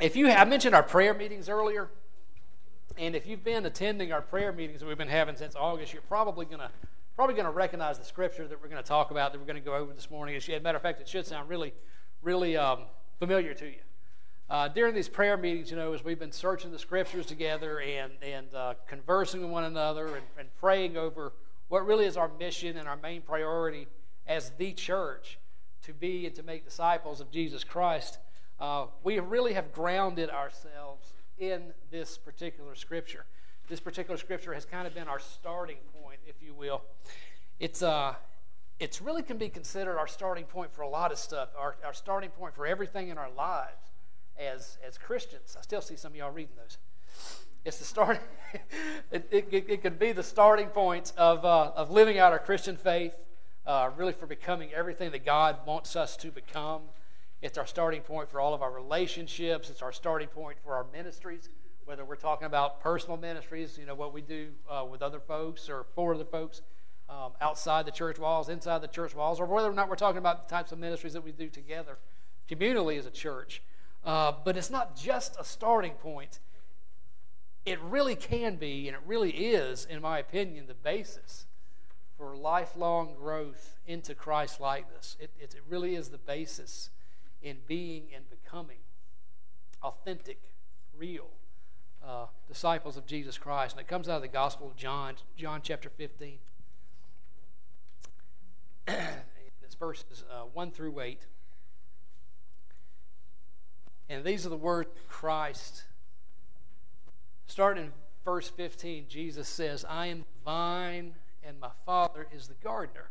if you, I mentioned our prayer meetings earlier, and if you've been attending our prayer meetings that we've been having since August, you're probably to probably to recognize the scripture that we're to talk about that we're to go over this morning. As a matter of fact, it should sound really, really um, familiar to you. Uh, during these prayer meetings, you know, as we've been searching the scriptures together and, and uh, conversing with one another and, and praying over what really is our mission and our main priority as the church to be and to make disciples of Jesus Christ, uh, we really have grounded ourselves in this particular scripture. This particular scripture has kind of been our starting point, if you will. It's, uh, it's really can be considered our starting point for a lot of stuff, our, our starting point for everything in our lives as, as Christians. I still see some of y'all reading those. It's the start. it, it, it, could be the starting point of, uh, of living out our Christian faith, uh, really for becoming everything that God wants us to become. It's our starting point for all of our relationships. It's our starting point for our ministries, whether we're talking about personal ministries, you know, what we do uh, with other folks or for other folks um, outside the church walls, inside the church walls, or whether or not we're talking about the types of ministries that we do together communally as a church. Uh, but it's not just a starting point. It really can be, and it really is, in my opinion, the basis for lifelong growth into Christ likeness. It, it, it really is the basis in being and becoming authentic, real uh, disciples of Jesus Christ. And it comes out of the Gospel of John, John chapter 15. it's verses uh, 1 through 8. And these are the words of Christ. Starting in verse 15, Jesus says, I am the vine, and my Father is the gardener.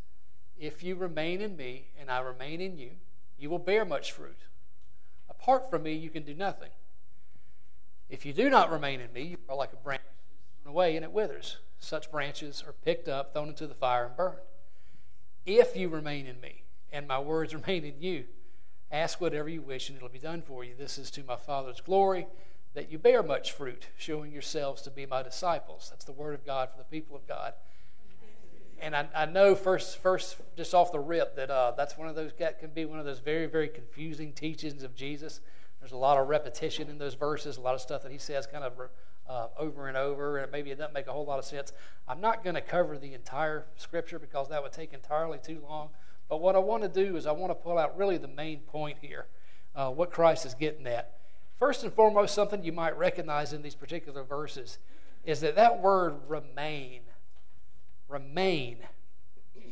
If you remain in me, and I remain in you, you will bear much fruit. Apart from me, you can do nothing. If you do not remain in me, you are like a branch thrown away and it withers. Such branches are picked up, thrown into the fire, and burned. If you remain in me, and my words remain in you, Ask whatever you wish, and it'll be done for you. This is to my Father's glory, that you bear much fruit, showing yourselves to be my disciples. That's the word of God for the people of God. And I, I know first, first, just off the rip, that uh, that's one of those that can be one of those very, very confusing teachings of Jesus. There's a lot of repetition in those verses, a lot of stuff that he says kind of uh, over and over, and maybe it doesn't make a whole lot of sense. I'm not going to cover the entire scripture because that would take entirely too long. But what I want to do is I want to pull out really the main point here, uh, what Christ is getting at. First and foremost, something you might recognize in these particular verses is that that word remain, remain,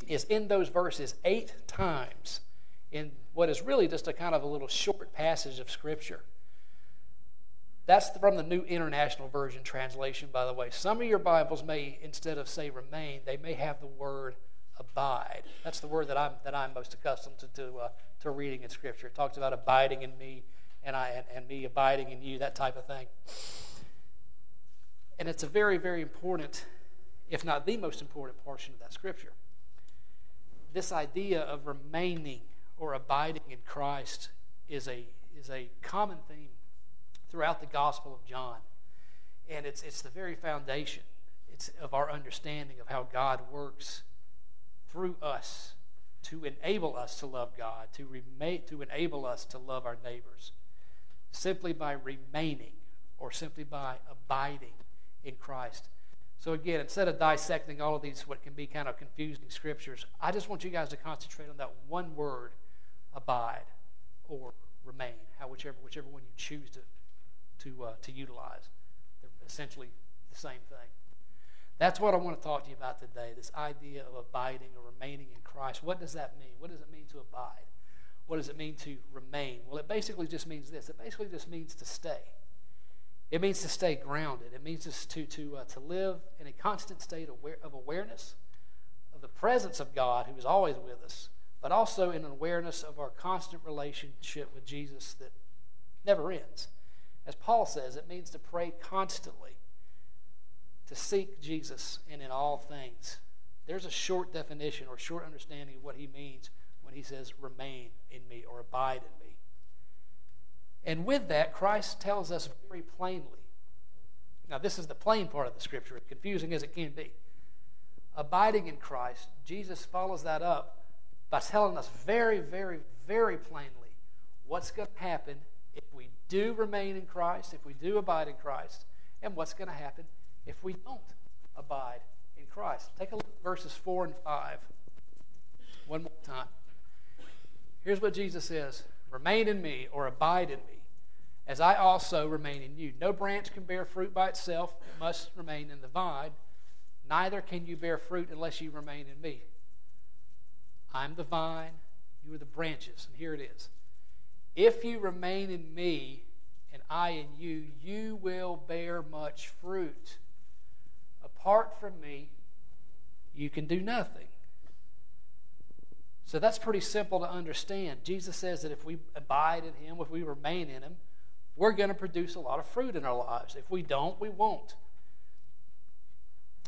is in those verses eight times in what is really just a kind of a little short passage of Scripture. That's from the New International Version translation, by the way. Some of your Bibles may, instead of say remain, they may have the word abide. That's the word that I'm, that I'm most accustomed to, to, uh, to reading in Scripture. It talks about abiding in me and, I, and, and me abiding in you, that type of thing. And it's a very, very important, if not the most important portion of that Scripture. This idea of remaining or abiding in Christ is a, is a common theme throughout the Gospel of John. And it's, it's the very foundation it's of our understanding of how God works through us to enable us to love God, to, remain, to enable us to love our neighbors, simply by remaining or simply by abiding in Christ. So, again, instead of dissecting all of these, what can be kind of confusing scriptures, I just want you guys to concentrate on that one word abide or remain, how whichever, whichever one you choose to, to, uh, to utilize. They're essentially the same thing. That's what I want to talk to you about today this idea of abiding or remaining in Christ. What does that mean? What does it mean to abide? What does it mean to remain? Well, it basically just means this it basically just means to stay. It means to stay grounded. It means to, to, uh, to live in a constant state of awareness of the presence of God who is always with us, but also in an awareness of our constant relationship with Jesus that Never ends. As Paul says, it means to pray constantly, to seek Jesus and in all things. There's a short definition or short understanding of what he means when he says, remain in me or abide in me. And with that, Christ tells us very plainly. Now, this is the plain part of the scripture, as confusing as it can be. Abiding in Christ, Jesus follows that up by telling us very, very, very plainly what's going to happen if we do remain in Christ, if we do abide in Christ, and what's going to happen if we don't abide in Christ. Take a look at verses 4 and 5 one more time. Here's what Jesus says Remain in me or abide in me, as I also remain in you. No branch can bear fruit by itself, it must remain in the vine. Neither can you bear fruit unless you remain in me. I'm the vine, you are the branches. And here it is. If you remain in me and I in you, you will bear much fruit. Apart from me, you can do nothing. So that's pretty simple to understand. Jesus says that if we abide in Him, if we remain in Him, we're going to produce a lot of fruit in our lives. If we don't, we won't.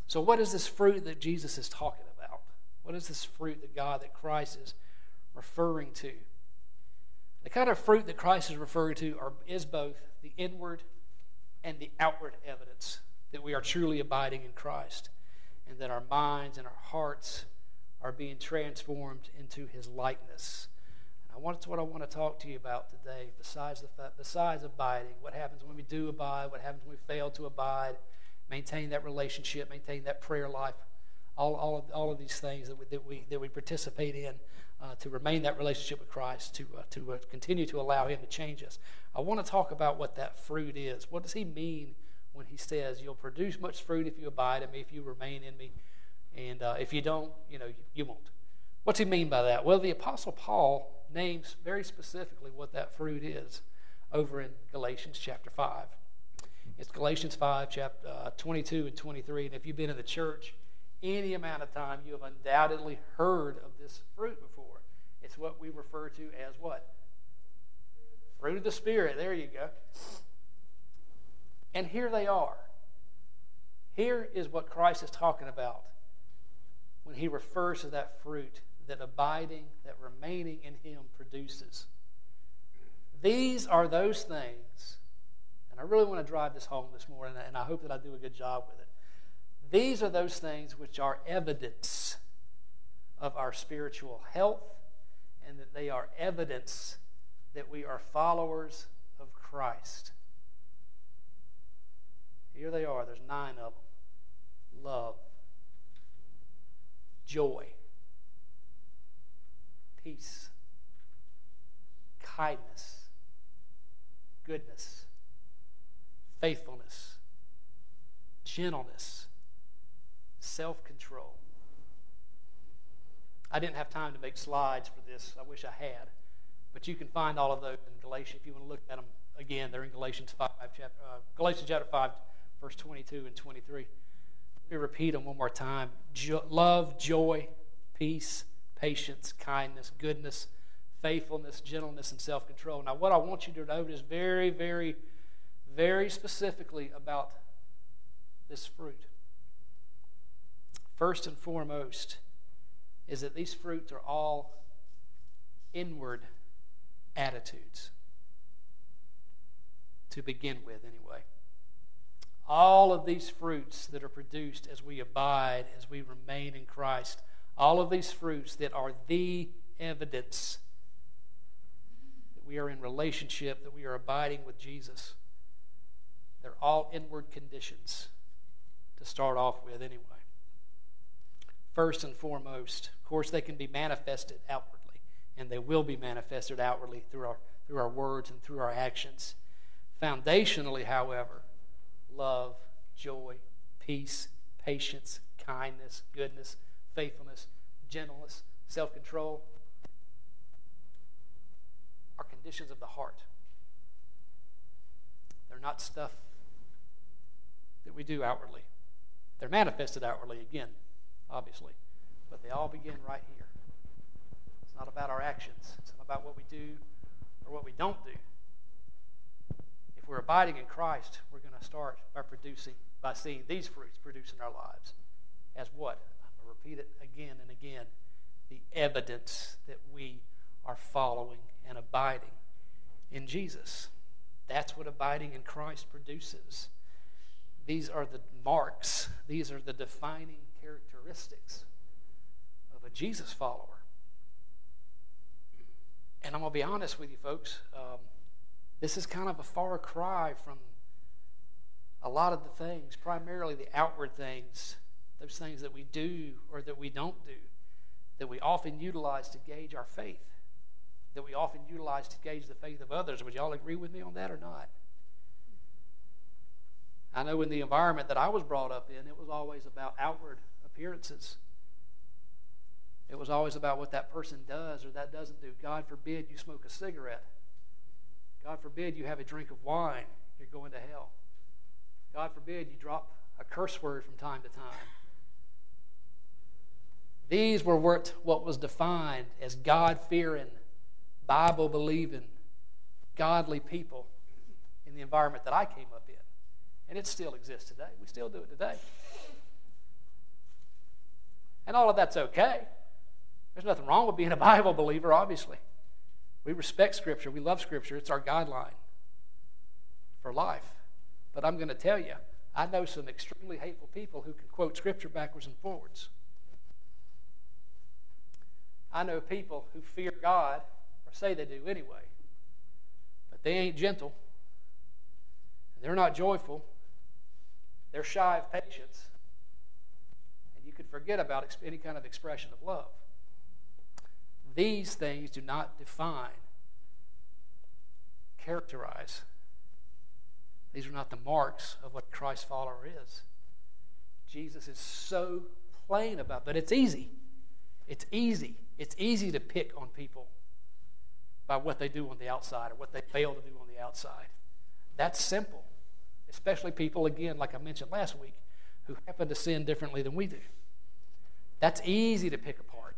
So, what is this fruit that Jesus is talking about? What is this fruit that God, that Christ is referring to? The kind of fruit that Christ is referring to are, is both the inward and the outward evidence that we are truly abiding in Christ and that our minds and our hearts are being transformed into his likeness. I want, that's what I want to talk to you about today, besides, the besides abiding. What happens when we do abide? What happens when we fail to abide? Maintain that relationship, maintain that prayer life, all, all, of, all of these things that we, that we, that we participate in uh, to remain that relationship with Christ, to, uh, to uh, continue to allow Him to change us. I want to talk about what that fruit is. What does He mean when He says, You'll produce much fruit if you abide in me, if you remain in me, and uh, if you don't, you know, you, you won't. What's He mean by that? Well, the Apostle Paul names very specifically what that fruit is over in Galatians chapter 5. It's Galatians 5, chapter uh, 22 and 23. And if you've been in the church any amount of time, you have undoubtedly heard of this fruit before. It's what we refer to as what? Fruit of the Spirit. There you go. And here they are. Here is what Christ is talking about he refers to that fruit that abiding, that remaining in him produces. These are those things, and I really want to drive this home this morning, and I hope that I do a good job with it. These are those things which are evidence of our spiritual health and that they are evidence that we are followers of Christ. Here they are, there's nine of them love, joy, peace, kindness, goodness, faithfulness, gentleness, self control. I didn't have time to make slides for this. I wish I had. But you can find all of those in Galatians if you want to look at them again. They're in Galatians 5, chapter, uh, Galatians chapter 5, verse 22 and 23. Let me repeat them one more time. Jo- love, joy, peace, patience, kindness, goodness, faithfulness, gentleness, and self control. Now, what I want you to note is very, very, very specifically about this fruit. First and foremost, is that these fruits are all inward attitudes to begin with, anyway. All of these fruits that are produced as we abide, as we remain in Christ, all of these fruits that are the evidence that we are in relationship, that we are abiding with Jesus, they're all inward conditions to start off with, anyway first and foremost. Of course, they can be manifested outwardly, and they will be manifested outwardly through our, through our words and through our actions. Foundationally, however, love, joy, peace, patience, kindness, goodness, faithfulness, gentleness, self control are conditions of the heart. They're not stuff that we do outwardly, they're manifested outwardly again obviously. But they all begin right here. It's not about our actions, it's not about what we do or what we don't do. Abiding in Christ, we're going to start by producing, by seeing these fruits produced in our lives. As what? I'm going to repeat it again and again. The evidence that we are following and abiding in Jesus. That's what abiding in Christ produces. These are the marks, these are the defining characteristics of a Jesus follower. And I'm going to be honest with you, folks. Um, this is kind of a far cry from a lot of the things, primarily the outward things, those things that we do or that we don't do, that we often utilize to gauge our faith, that we often utilize to gauge the faith of others. Would y'all agree with me on that or not? I know in the environment that I was brought up in, it was always about outward appearances. It was always about what that person does or that doesn't do. God forbid you smoke a cigarette. God forbid you have a drink of wine, you're going to hell. God forbid you drop a curse word from time to time. These were what, what was defined as God fearing, Bible believing, godly people in the environment that I came up in. And it still exists today. We still do it today. And all of that's okay. There's nothing wrong with being a Bible believer, obviously. We respect Scripture. We love Scripture. It's our guideline for life. But I'm going to tell you, I know some extremely hateful people who can quote Scripture backwards and forwards. I know people who fear God, or say they do anyway, but they ain't gentle. They're not joyful. They're shy of patience. And you could forget about any kind of expression of love. These things do not define, characterize. These are not the marks of what Christ follower is. Jesus is so plain about, but it's easy. It's easy. It's easy to pick on people by what they do on the outside or what they fail to do on the outside. That's simple. Especially people, again, like I mentioned last week, who happen to sin differently than we do. That's easy to pick apart.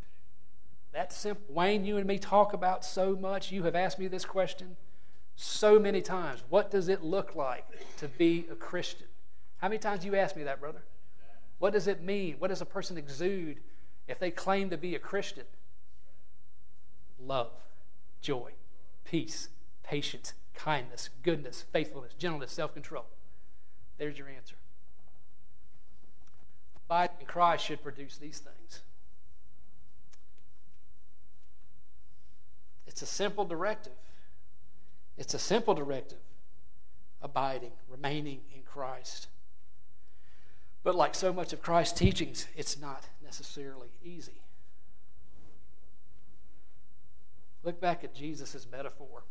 That's simple. Wayne, you and me talk about so much. You have asked me this question so many times. What does it look like to be a Christian? How many times you asked me that, brother? What does it mean? What does a person exude if they claim to be a Christian? Love, joy, peace, patience, kindness, goodness, faithfulness, gentleness, self control. There's your answer. Abiding in Christ should produce these things. It's a simple directive. It's a simple directive abiding, remaining in Christ. But like so much of Christ's teachings, it's not necessarily easy. Look back at Jesus' metaphor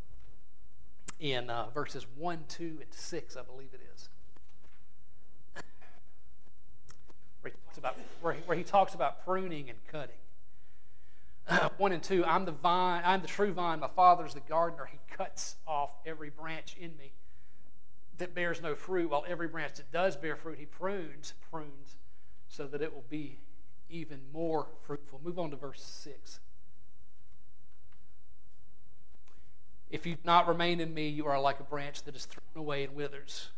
in uh, verses 1, 2, and 6, I believe it is. Where he about, where he, where he talks about pruning and cutting. 1 and 2 I'm the vine, I'm the true vine, my father's the gardener. He cuts off every branch in me that bears no fruit, while every branch that does bear fruit, he prunes, prunes, so that it will be even more fruitful. Move on to verse 6. If you do not remain in me, you are like a branch that is thrown away and withers.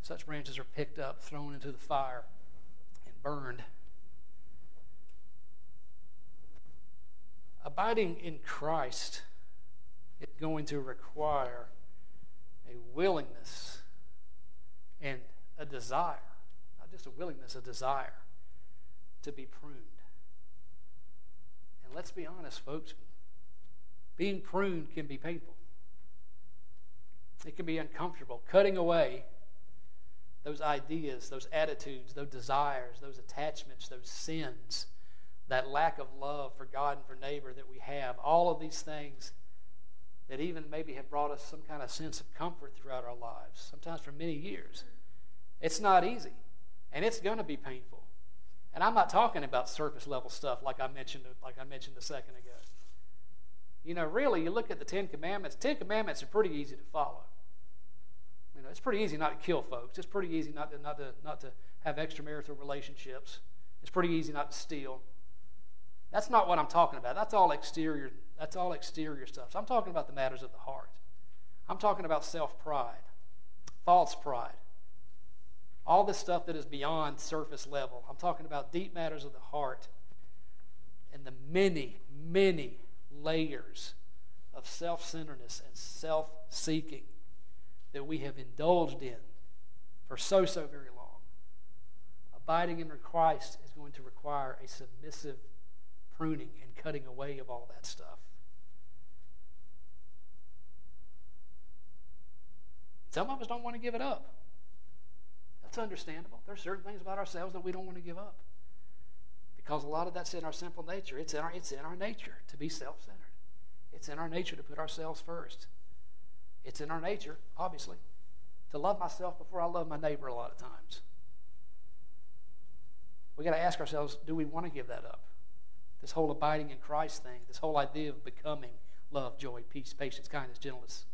Such branches are picked up, thrown into the fire, and burned. Abiding in Christ is going to require a willingness and a desire, not just a willingness, a desire to be pruned. And let's be honest, folks, being pruned can be painful. It can be uncomfortable. Cutting away those ideas, those attitudes, those desires, those attachments, those sins that lack of love for God and for neighbor that we have, all of these things that even maybe have brought us some kind of sense of comfort throughout our lives, sometimes for many years. It's not easy, and it's going to be painful. And I'm not talking about surface level stuff like I mentioned, like I mentioned a second ago. You know, really, you look at the Ten Commandments. Ten Commandments are pretty easy to follow. You know, it's pretty easy not to kill folks. It's pretty easy not to not to not to have extramarital relationships. It's pretty easy not to steal. That's not what I'm talking about. That's all exterior. That's all exterior stuff. So I'm talking about the matters of the heart. I'm talking about self-pride. false pride, all this stuff that is beyond surface level. I'm talking about deep matters of the heart and the many, many layers of self centeredness and self seeking that we have indulged in for so, so very long. Abiding in Christ is going to require a submissive pruning and cutting away of all that stuff. Some of us don't want to give it up. That's understandable. There's certain things about ourselves that we don't want to give up. Because a lot of that's in our simple nature. It's in our, it's in our nature to be self centered. It's in our nature to put ourselves first. It's in our nature, obviously, to love myself before I love my neighbor a lot of times. We got to ask ourselves do we want to give that up? This whole abiding in Christ thing, this whole idea of becoming love, joy, peace, patience, kindness, gentleness,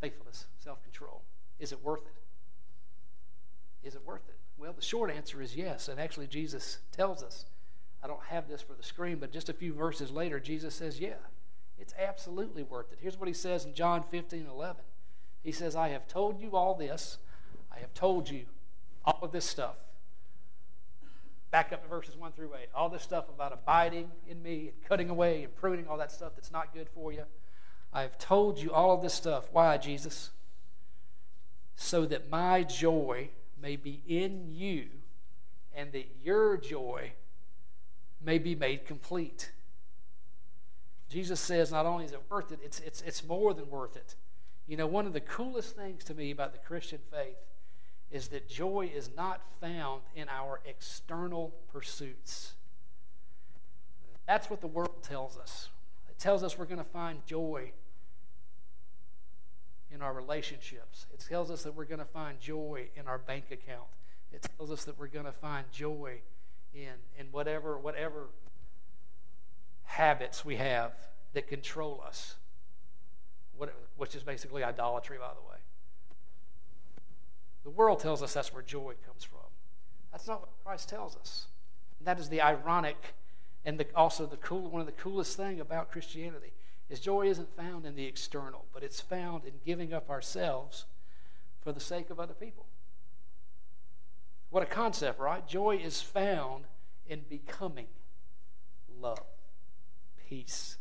faithfulness, self control. Is it worth it? Is it worth it? Well, the short answer is yes. And actually, Jesus tells us. I don't have this for the screen, but just a few verses later, Jesus says, yeah, it's absolutely worth it. Here's what he says in John 15 11. He says, I have told you all this. I have told you all of this stuff. Back up to verses 1 through 8. All this stuff about abiding in me and cutting away and pruning all that stuff that's not good for you. I have told you all of this stuff. Why, Jesus? so that my joy may be in you and that your joy may be made complete. Jesus says not only is it worth it, it's, it's, it's more than worth it. You know, one of the coolest things to me about the Christian faith is that joy is not found in our external pursuits. That's what the world tells us. It tells us we're going to find joy in our relationships. It tells us that we're going to find joy in our bank account. It tells us that we're going to find joy in, in whatever, whatever habits we have that control us, what, which is basically idolatry, by the way. The world tells us that's where joy comes from. That's not what Christ tells us. And that is the ironic and the, also the cool, one of the coolest thing about Christianity is joy isn't found in the external, but it's found in giving up ourselves for the sake of other people. What a concept, right? Joy is found in becoming love, peace,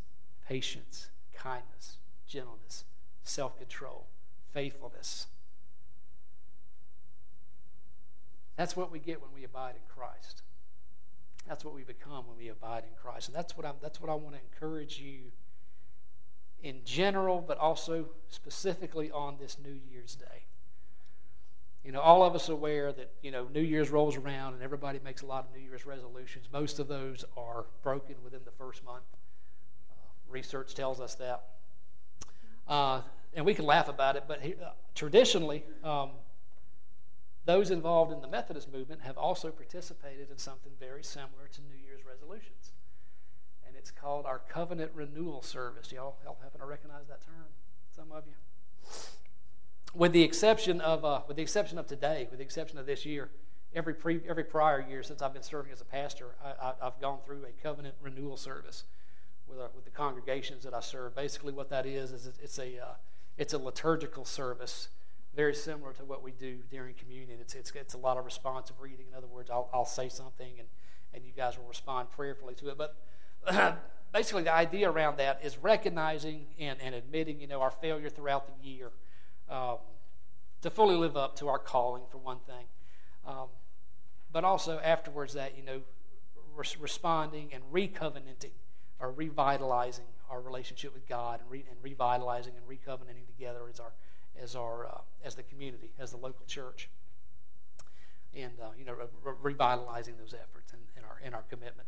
patience, kindness, gentleness, self control, faithfulness. That's what we get when we abide in Christ. That's what we become when we abide in Christ. And that's what, I'm, that's what I want to encourage you in general, but also specifically on this New Year's Day. You know, all of us are aware that, you know, New Year's rolls around and everybody makes a lot of New Year's resolutions. Most of those are broken within the first month. Uh, research tells us that. Uh, and we can laugh about it, but he, uh, traditionally, um, those involved in the Methodist movement have also participated in something very similar to New Year's resolutions. And it's called our covenant renewal service. Y'all, y'all happen to recognize that term? Some of you. With the exception of, uh, with the exception of today, with the exception of this year, every pre, every prior year since I've been serving as a pastor, I, have gone through a covenant renewal service with, our, uh, with the congregations that I serve. Basically, what that is is it's a uh, it's a liturgical service, very similar to what we do during communion. It's it's, it's a lot of responsive reading. In other words, I'll, I'll say something and and you guys will respond prayerfully to it. But basically the idea around that is recognizing and, and admitting, you know, our failure throughout the year um, to fully live up to our calling, for one thing. Um, but also afterwards that, you know, res- responding and recovenanting or revitalizing our relationship with God and, re- and revitalizing and recovenanting together is our, as our, uh, as the community, as the local church. And, uh, you know, re- revitalizing those efforts and, our, and our commitment.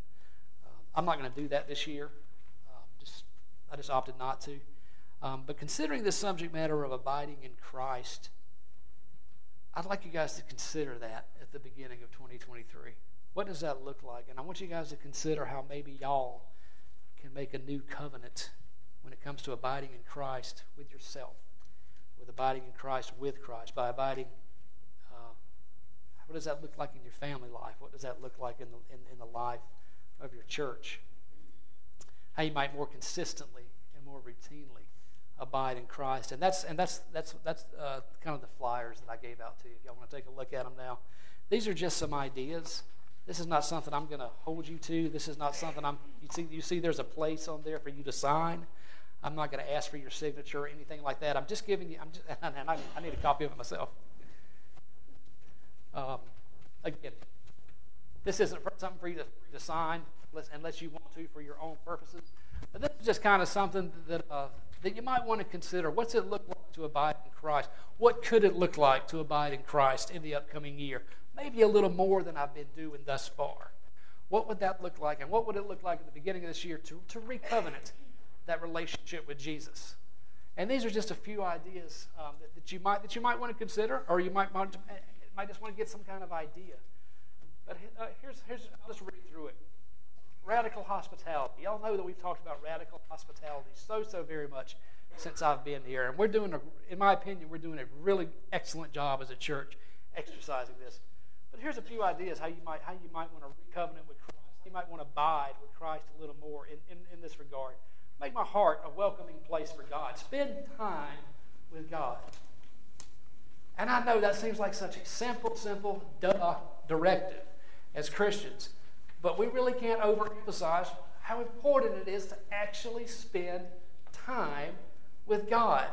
I'm not going to do that this year. Um, just I just opted not to. Um, but considering the subject matter of abiding in Christ, I'd like you guys to consider that at the beginning of 2023. What does that look like? And I want you guys to consider how maybe y'all can make a new covenant when it comes to abiding in Christ with yourself, with abiding in Christ with Christ, by abiding. Uh, what does that look like in your family life? What does that look like in the, in, in the life of your church. How you might more consistently and more routinely abide in Christ. And that's and that's that's that's uh, kind of the flyers that I gave out to you. If y'all want to take a look at them now, these are just some ideas. This is not something I'm going to hold you to. This is not something I'm. You see, you see, there's a place on there for you to sign. I'm not going to ask for your signature or anything like that. I'm just giving you. I'm just, and I, I need a copy of it myself. Um, again, this isn't something for you to, to sign unless you want to for your own purposes. But this is just kind of something that uh, that you might want to consider. What's it look like to abide in Christ? What could it look like to abide in Christ in the upcoming year? Maybe a little more than I've been doing thus far. What would that look like? And what would it look like at the beginning of this year to, to recovenant that relationship with Jesus? And these are just a few ideas um, that, that, you might, that you might want to consider, or you might, want to, might just want to get some kind of idea. But uh, here's, here's, I'll just read through it radical hospitality. Y'all know that we've talked about radical hospitality so, so very much since I've been here. And we're doing, a, in my opinion, we're doing a really excellent job as a church exercising this. But here's a few ideas how you might, how you might want to covenant with Christ. You might want to abide with Christ a little more in, in, in this regard. Make my heart a welcoming place for God. Spend time with God. And I know that seems like such a simple, simple duh directive as Christians. But we really can't overemphasize how important it is to actually spend time with God.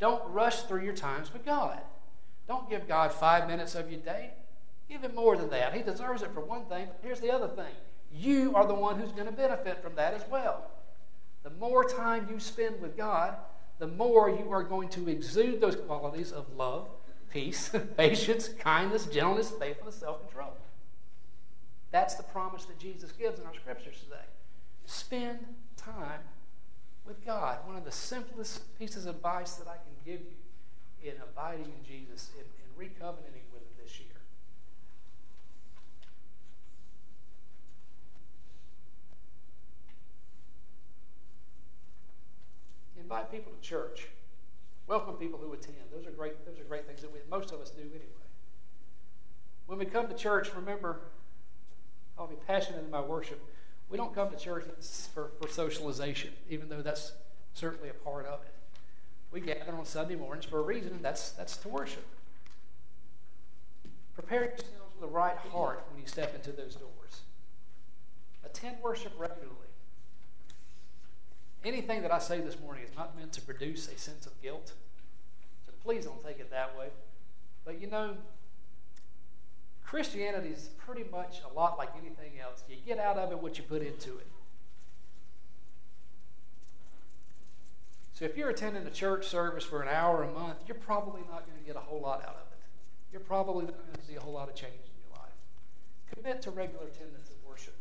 Don't rush through your times with God. Don't give God five minutes of your day. Give him more than that. He deserves it for one thing. But here's the other thing you are the one who's going to benefit from that as well. The more time you spend with God, the more you are going to exude those qualities of love, peace, patience, kindness, gentleness, faithfulness, self control. That's the promise that Jesus gives in our scriptures today. Spend time with God. One of the simplest pieces of advice that I can give you in abiding in Jesus, in, in recovenanting with Him this year. Invite people to church. Welcome people who attend. Those are great. Those are great things that we, most of us do anyway. When we come to church, remember I'll be passionate in my worship. We don't come to church for, for socialization, even though that's certainly a part of it. We gather on Sunday mornings for a reason, and that's, that's to worship. Prepare yourselves with the right heart when you step into those doors. Attend worship regularly. Anything that I say this morning is not meant to produce a sense of guilt. So please don't take it that way. But you know, Christianity is pretty much a lot like anything else. You get out of it what you put into it. So if you're attending a church service for an hour a month, you're probably not going to get a whole lot out of it. You're probably not going to see a whole lot of change in your life. Commit to regular attendance at worship.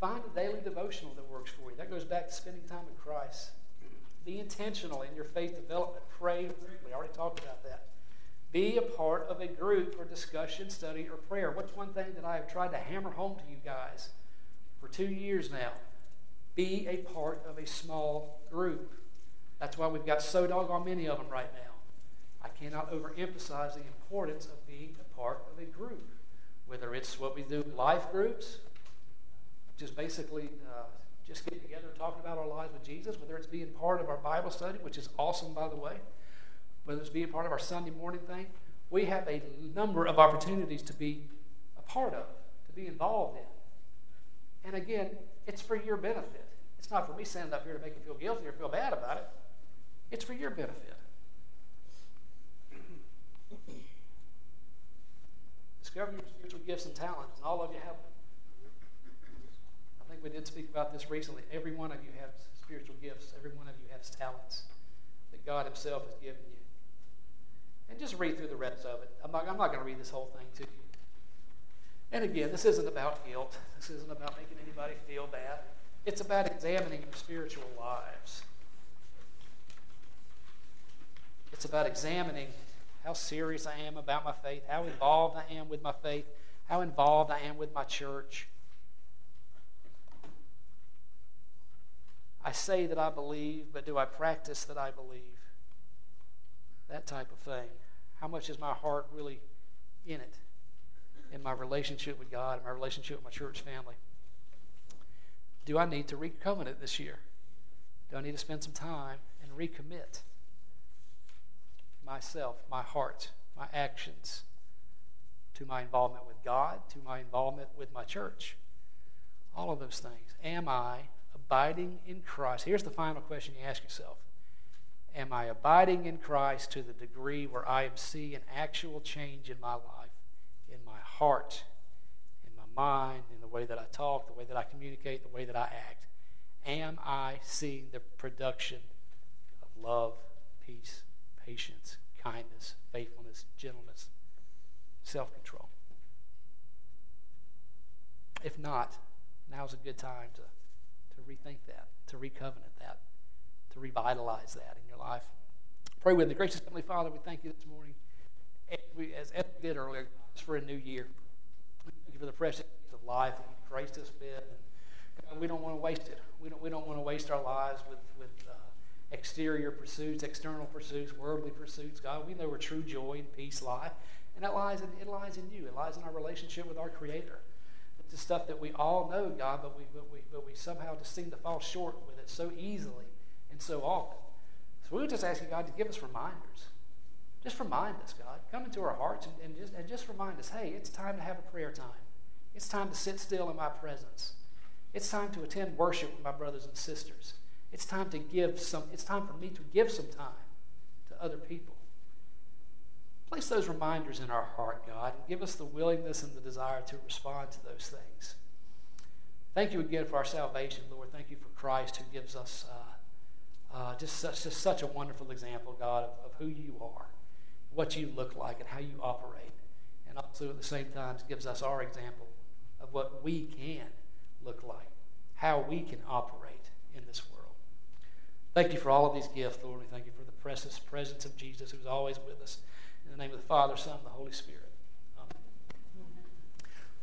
Find a daily devotional that works for you. That goes back to spending time with Christ. Be intentional in your faith development. Pray. We already talked about that. Be a part of a group for discussion, study, or prayer. What's one thing that I have tried to hammer home to you guys for two years now? Be a part of a small group. That's why we've got so doggone many of them right now. I cannot overemphasize the importance of being a part of a group, whether it's what we do life groups, just basically uh, just getting together and talking about our lives with Jesus, whether it's being part of our Bible study, which is awesome, by the way whether it's being part of our Sunday morning thing, we have a number of opportunities to be a part of, to be involved in. And again, it's for your benefit. It's not for me standing up here to make you feel guilty or feel bad about it. It's for your benefit. Discover your spiritual gifts and talents, and all of you have we did speak about this recently. Every one of you has spiritual gifts, every one of you has talents that God Himself has given you. And just read through the rest of it. I'm not, I'm not going to read this whole thing to you. And again, this isn't about guilt. This isn't about making anybody feel bad. It's about examining your spiritual lives. It's about examining how serious I am about my faith, how involved I am with my faith, how involved I am with my church. I say that I believe, but do I practice that I believe? that type of thing. How much is my heart really in it? In my relationship with God, in my relationship with my church family? Do I need to recovenant this year? Do I need to spend some time and recommit myself, my heart, my actions to my involvement with God, to my involvement with my church? All of those things. Am I abiding in Christ? Here's the final question you ask yourself Am I abiding in Christ to the degree where I am seeing actual change in my life, in my heart, in my mind, in the way that I talk, the way that I communicate, the way that I act? Am I seeing the production of love, peace, patience, kindness, faithfulness, gentleness, self control? If not, now's a good time to, to rethink that, to recovenant that, to revitalize that in your life. Pray with me. Gracious Heavenly Father, we thank you this morning, as, we, as did earlier, for a new year. We Thank you for the precious of life that you've graced us with. And God, we don't want to waste it. We don't, we don't want to waste our lives with, with uh, exterior pursuits, external pursuits, worldly pursuits. God, we know where true joy and peace lie. And that lies in, it lies in you. It lies in our relationship with our Creator. The stuff that we all know, God, but we, but we, but we somehow just seem to fall short with it so easily and so often. So we would just ask you, God, to give us reminders. Just remind us, God. Come into our hearts and, and, just, and just remind us hey, it's time to have a prayer time. It's time to sit still in my presence. It's time to attend worship with my brothers and sisters. It's time to give some, it's time for me to give some time to other people. Place those reminders in our heart, God, and give us the willingness and the desire to respond to those things. Thank you again for our salvation, Lord. Thank you for Christ who gives us uh, uh, just, such, just such a wonderful example, God, of, of who you are, what you look like, and how you operate. And also at the same time gives us our example of what we can look like, how we can operate in this world. Thank you for all of these gifts, Lord. We thank you for the precious presence of Jesus who's always with us. The name of the Father, Son, and the Holy Spirit.